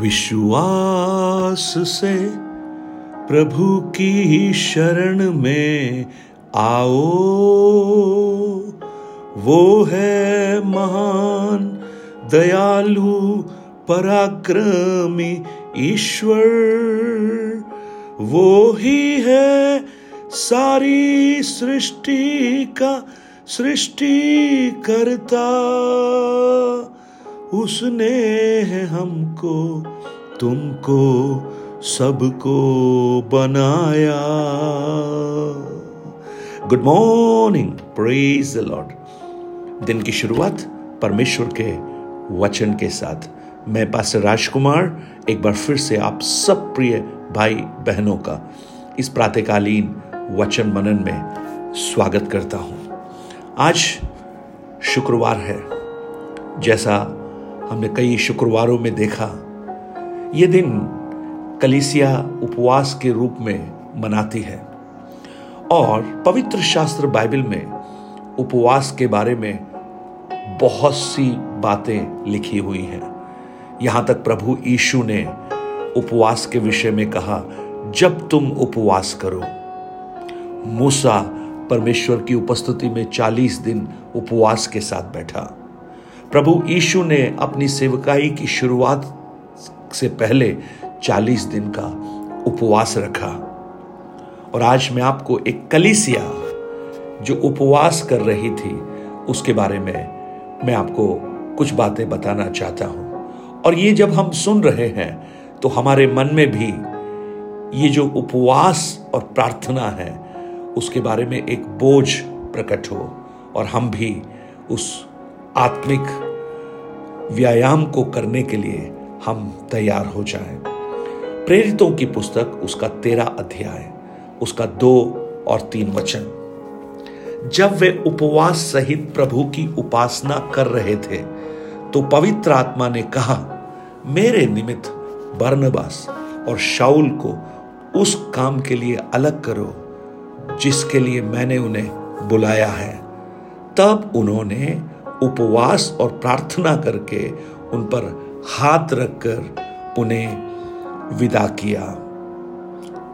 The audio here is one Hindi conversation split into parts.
विश्वास से प्रभु की शरण में आओ। वो है महान, दयालु, पराक्रमी ईश्वर। वो ही है सारी सृष्टि का सृष्टि करता उसने है हमको, तुमको, सबको बनाया। Good morning praise the lord दिन की शुरुआत परमेश्वर के वचन के साथ। मैं पास राजकुमार, एक बार फिर से आप सब प्रिय भाई बहनों का इस प्रातकालीन वचन मनन में स्वागत करता हूँ। आज शुक्रवार है। जैसा हमने कई शुक्रवारों में देखा। ये दिन कलिसिया उपवास के रूप में मनाती है। और पवित्र शास्त्र बाइबल में उपवास के बारे में बहुत सी बातें लिखी हुई हैं। यहाँ तक प्रभु यीशु ने उपवास के विषय में कहा, जब तुम उपवास करो। मूसा परमेश्वर की उपस्थिति में चालीस दिन उपवास के साथ बैठा। प्रभु यीशु ने अपनी सेवकाई की शुरुआत से पहले चालीस दिन का उपवास रखा। और आज मैं आपको एक कलिसिया जो उपवास कर रही थी, उसके बारे में मैं आपको कुछ बातें बताना चाहता हूँ। और ये जब हम सुन रहे हैं तो हमारे मन में भी ये जो उपवास और प्रार्थना है, उसके बारे में एक बोझ प्रकट हो, और हम भी उस आत्मिक व्यायाम को करने के लिए हम तैयार हो जाएँ। प्रेरितों की पुस्तक उसका तेरा अध्याय, उसका दो और तीन वचन जब वे उपवास सहित प्रभु की उपासना कर रहे थे तो पवित्र आत्मा ने कहा, मेरे निमित्त बर्नबास और शाउल को उस काम के लिए अलग करो, जिसके लिए मैंने उन्हें बुलाया है तब उन्होंने उपवास और प्रार्थना करके उन पर हाथ रखकर उन्हें विदा किया।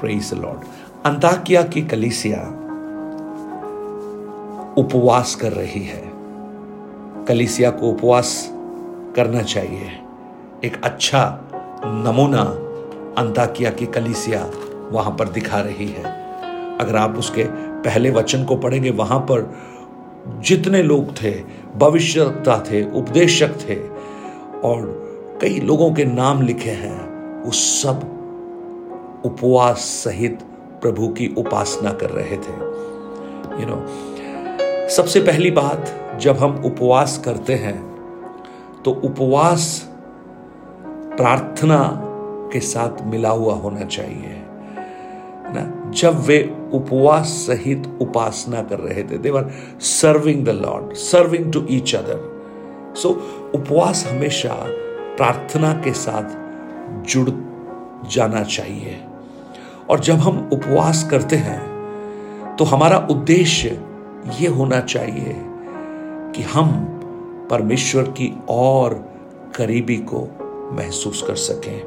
प्रेज लॉर्ड अंताकिया की कलिसिया उपवास कर रही है। कलिसिया को उपवास करना चाहिए। एक अच्छा नमूना अंताकिया की कलिसिया वहाँ पर दिखा रही है। अगर आप उसके पहले वचन को पढ़ेंगे, वहाँ पर जितने लोग थे भविष्यता थे उपदेशक थे और कई लोगों के नाम लिखे हैं वो सब उपवास सहित प्रभु की उपासना कर रहे थे। यू you नो know, सबसे पहली बात जब हम उपवास करते हैं तो उपवास प्रार्थना के साथ मिला हुआ होना चाहिए। जब वे उपवास सहित उपासना कर रहे थे they were serving the lord serving to each other so उपवास हमेशा प्रार्थना के साथ जुड़ जाना चाहिए। और जब हम उपवास करते हैं तो हमारा उद्देश्य ये होना चाहिए कि हम परमेश्वर की और करीबी को महसूस कर सकें।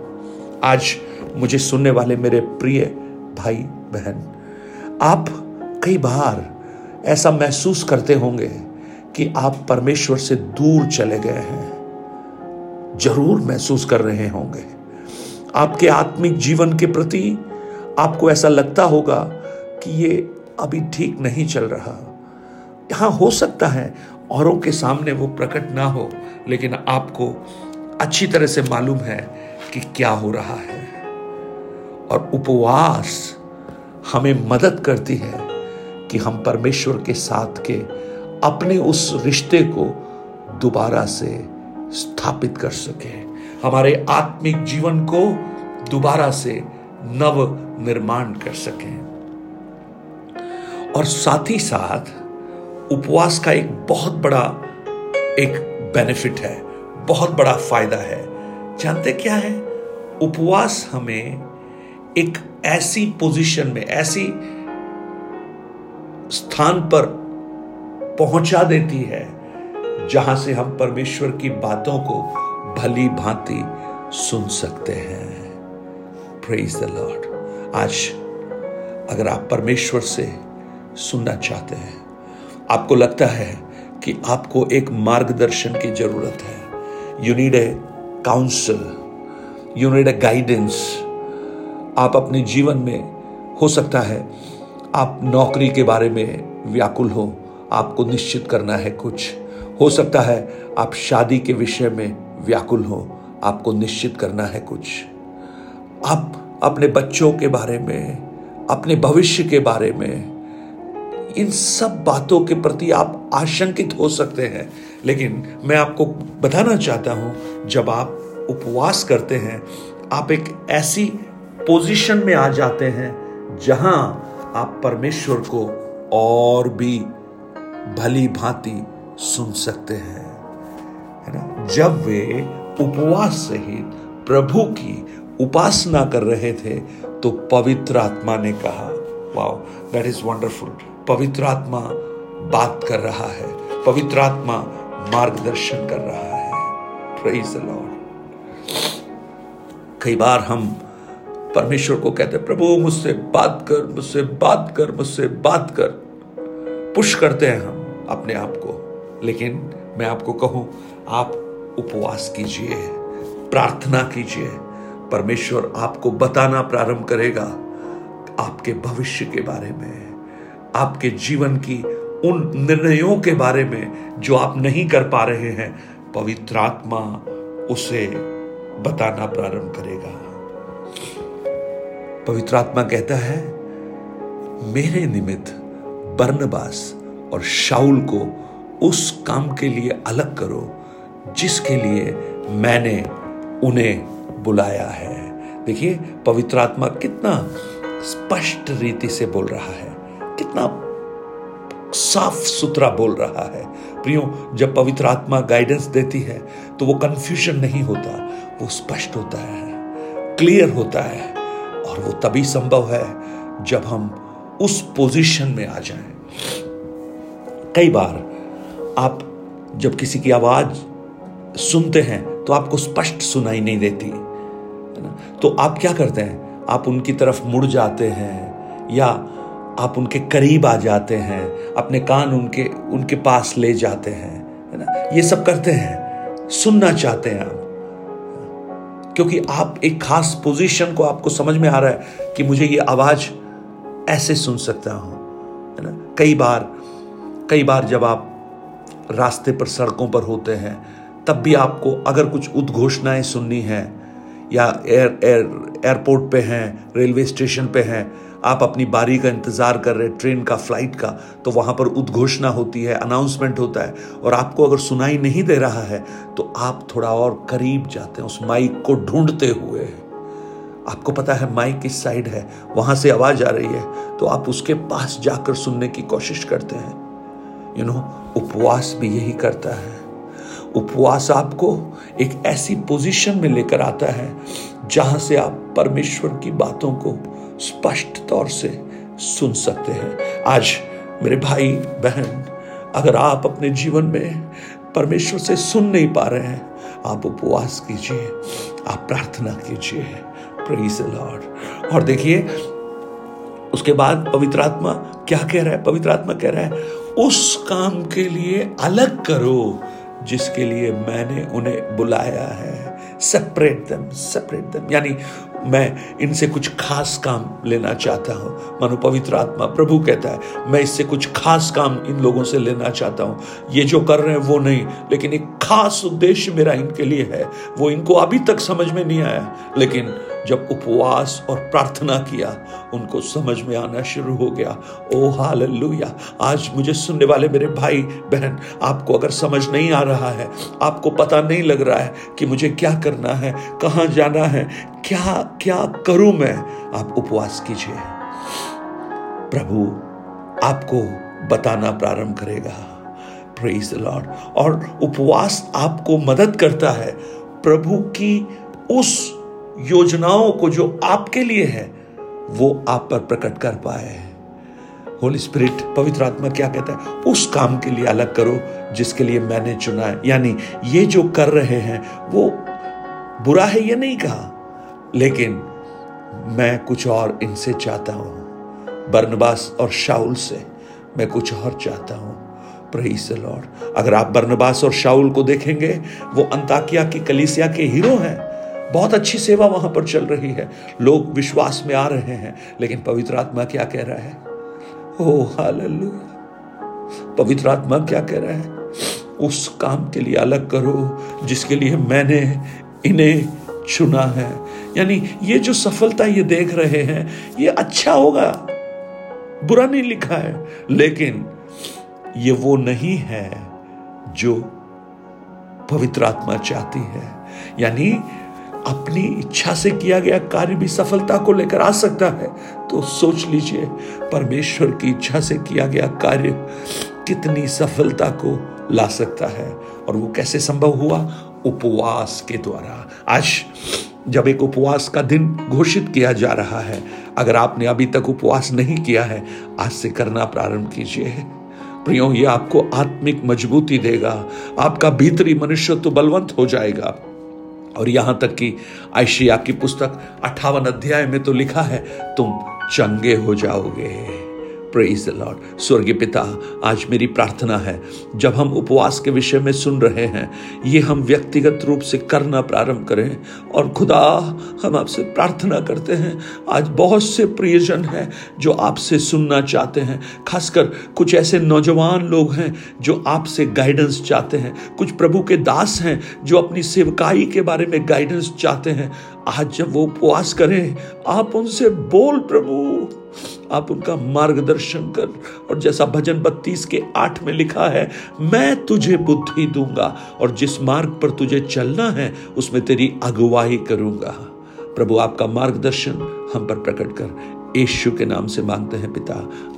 आज मुझे सुनने वाले मेरे प्रिय भाई बहन, आप कई बार ऐसा महसूस करते होंगे कि आप परमेश्वर से दूर चले गए हैं। ज़रूर महसूस कर रहे होंगे। आपके आत्मिक जीवन के प्रति आपको ऐसा लगता होगा कि ये अभी ठीक नहीं चल रहा। यहाँ हो सकता है औरों के सामने वो प्रकट ना हो, लेकिन आपको अच्छी तरह से मालूम है कि क्या हो रहा है। और उपवास हमें मदद करती है कि हम परमेश्वर के साथ के अपने उस रिश्ते को दोबारा से स्थापित कर सके। हमारे आत्मिक जीवन को दोबारा से नव निर्माण कर सके। और साथ ही साथ उपवास का एक बहुत बड़ा एक बेनिफिट है, बहुत बड़ा फ़ायदा है। जानते क्या है? उपवास हमें एक ऐसी पोजीशन में, ऐसी स्थान पर पहुँचा देती है, जहाँ से हम परमेश्वर की बातों को भली भांति सुन सकते हैं। प्रेज द लॉर्ड आज अगर आप परमेश्वर से सुनना चाहते हैं, आपको लगता है कि आपको एक मार्गदर्शन की ज़रूरत है। You need a council you need a guidance आप अपने जीवन में हो सकता है आप नौकरी के बारे में व्याकुल हो, आपको निश्चित करना है कुछ। हो सकता है आप शादी के विषय में व्याकुल हो, आपको निश्चित करना है कुछ। आप अपने बच्चों के बारे में, अपने भविष्य के बारे में, इन सब बातों के प्रति आप आशंकित हो सकते हैं। लेकिन मैं आपको बताना चाहता हूँ, जब आप उपवास करते हैं, आप एक ऐसी पोजीशन में आ जाते हैं जहाँ आप परमेश्वर को और भी भली भांति सुन सकते हैं। है ना? जब वे उपवास सहित प्रभु की उपासना कर रहे थे तो पवित्र आत्मा ने कहा, वाओ दैट इज़ वंडरफुल पवित्र आत्मा बात कर रहा है। पवित्र आत्मा मार्गदर्शन कर रहा है। प्रेज द लॉर्ड कई बार हम परमेश्वर को कहते प्रभु, मुझसे बात कर, मुझसे बात कर, मुझसे बात कर। पुश करते हैं हम अपने आप को। लेकिन मैं आपको कहूँ, आप उपवास कीजिए, प्रार्थना कीजिए। परमेश्वर आपको बताना प्रारंभ करेगा आपके भविष्य के बारे में, आपके जीवन की उन निर्णयों के बारे में जो आप नहीं कर पा रहे हैं। पवित्र आत्मा उसे बताना प्रारंभ करेगा। पवित्र आत्मा कहता है, मेरे निमित्त बर्नबास और शाउल को उस काम के लिए अलग करो, जिसके लिए मैंने उन्हें बुलाया है। देखिए, पवित्र आत्मा कितना स्पष्ट रीति से बोल रहा है, कितना साफ़ सुथरा बोल रहा है। प्रियो, जब पवित्र आत्मा गाइडेंस देती है तो वो कंफ्यूजन नहीं होता, वो स्पष्ट होता है क्लियर होता है। और वो तभी संभव है जब हम उस पोजीशन में आ जाएँ। कई बार आप जब किसी की आवाज़ सुनते हैं तो आपको स्पष्ट सुनाई नहीं देती, है ना? तो आप क्या करते हैं? आप उनकी तरफ़ मुड़ जाते हैं या आप उनके करीब आ जाते हैं, अपने कान उनके उनके पास ले जाते हैं, है ना? ये सब करते हैं, सुनना चाहते हैं आप। क्योंकि आप एक खास पोजीशन को आपको समझ में आ रहा है कि मुझे ये आवाज़ ऐसे सुन सकता हूँ, है ना? कई बार कई बार जब आप रास्ते पर सड़कों पर होते हैं, तब भी आपको अगर कुछ उद्घोषणाएँ सुननी है या एयर एयर एयरपोर्ट पे हैं रेलवे स्टेशन पे हैं आप अपनी बारी का इंतज़ार कर रहे ट्रेन का, फ़्लाइट का तो वहाँ पर उद्घोषणा होती है अनाउंसमेंट होता है। और आपको अगर सुनाई नहीं दे रहा है तो आप थोड़ा और करीब जाते हैं, उस माइक को ढूंढते हुए। आपको पता है माइक किस साइड है? वहाँ से आवाज़ आ रही है तो आप उसके पास जाकर सुनने की कोशिश करते हैं। यू नो उपवास भी यही करता है। उपवास आपको एक ऐसी पोजीशन में लेकर आता है, जहाँ से आप परमेश्वर की बातों को स्पष्ट तौर से सुन सकते हैं। आज मेरे भाई, बहन, अगर आप अपने जीवन में परमेश्वर से सुन नहीं पा रहे हैं, आप उपवास कीजिए, आप प्रार्थना कीजिए। प्रेज लॉर्ड और देखिए, उसके बाद पवित्र आत्मा क्या कह रहा है? पवित्र आत्मा कह रहा है, उस काम के लिए अलग करो जिसके लिए मैंने उन्हें बुलाया है। सेपरेट दम सेपरेट दम यानी मैं इनसे कुछ खास काम लेना चाहता हूँ। मानो पवित्र आत्मा प्रभु कहता है, मैं इससे कुछ खास काम इन लोगों से लेना चाहता हूँ। ये जो कर रहे हैं वो नहीं, लेकिन एक खास उद्देश्य मेरा इनके लिए है। वो इनको अभी तक समझ में नहीं आया, लेकिन जब उपवास और प्रार्थना किया, उनको समझ में आना शुरू हो गया। Oh hallelujah! आज मुझे सुनने वाले मेरे भाई, बहन, आपको अगर समझ नहीं आ रहा है, आपको पता नहीं लग रहा है कि मुझे क्या करना है, कहाँ जाना है, क्या क्या करूँ मैं, आप उपवास कीजिए। प्रभु आपको बताना प्रारंभ करेगा। प्रेज लॉर्ड और उपवास आपको मदद करता है। प्रभु की उस योजनाओं को जो आपके लिए है, वो आप पर प्रकट कर पाए होली स्पिरिट पवित्र आत्मा क्या कहता है? उस काम के लिए अलग करो, जिसके लिए मैंने चुना है। यानी ये जो कर रहे हैं, वो बुरा है ये नहीं कहा। लेकिन मैं कुछ और इनसे चाहता हूँ। बर्नबास और शाउल से मैं कुछ और चाहता हूँ। लॉर्ड अगर आप बर्नबास और शाउल को देखेंगे, वो अंताकिया की कलीसिया के हीरो हैं। बहुत अच्छी सेवा वहाँ पर चल रही है। लोग विश्वास में आ रहे हैं, लेकिन पवित्र आत्मा क्या कह रहा है? Oh, hallelujah. पवित्र आत्मा क्या कह रहा है? उस काम के लिए अलग करो, जिसके लिए मैंने इन्हें चुना है। यानी ये जो सफलता ये देख रहे हैं, ये अच्छा होगा, बुरा नहीं लिखा है, लेकिन ये वो नहीं है जो पवित्र आत्मा चाहती है। यानी अपनी इच्छा से किया गया कार्य भी सफलता को लेकर आ सकता है। तो सोच लीजिए, परमेश्वर की इच्छा से किया गया कार्य कितनी सफलता को ला सकता है और वो कैसे संभव हुआ? उपवास के द्वारा। आज जब एक उपवास का दिन घोषित किया जा रहा है, अगर आपने अभी तक उपवास नहीं किया है, आज से करना प्रारंभ कीजिए। प्रियो, ये आपको आत्मिक मजबूती देगा, आपका भीतरी मनुष्य तो बलवंत हो जाएगा। और यहाँ तक कि आयशिया की पुस्तक अठावन अध्याय में तो लिखा है, तुम चंगे हो जाओगे। प्रेज द लॉर्ड स्वर्गीय पिता, आज मेरी प्रार्थना है, जब हम उपवास के विषय में सुन रहे हैं, ये हम व्यक्तिगत रूप से करना प्रारंभ करें और खुदा, हम आपसे प्रार्थना करते हैं। आज बहुत से प्रियजन हैं जो आपसे सुनना चाहते हैं, खासकर कुछ ऐसे नौजवान लोग हैं जो आपसे गाइडेंस चाहते हैं। कुछ प्रभु के दास हैं जो अपनी सेवकाई के बारे में गाइडेंस चाहते हैं। आज जब वो उपवास करें, आप उनसे बोल प्रभु। आप उनका मार्गदर्शन कर। और जैसा भजन बत्तीस के आठ में लिखा है, मैं तुझे बुद्धि दूँगा और जिस मार्ग पर तुझे चलना है, उसमें तेरी अगुवाही करूँगा। प्रभु, आपका मार्गदर्शन हम पर प्रकट कर। यीशु के नाम से मांगते हैं पिता।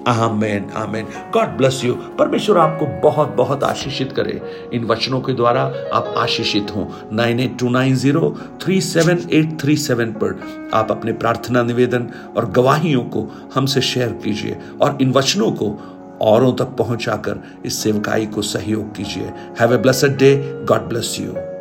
Amen amen. God bless you परमेश्वर आपको बहुत बहुत आशीषित करे। इन वचनों के द्वारा आप आशीषित हो। Nine eight two nine zero three seven eight three seven पर आप अपने प्रार्थना निवेदन और गवाहियों को हमसे शेयर कीजिए और इन वचनों को औरों तक पहुंचाकर इस सेवकाई को सहयोग कीजिए। Have a blessed day God bless you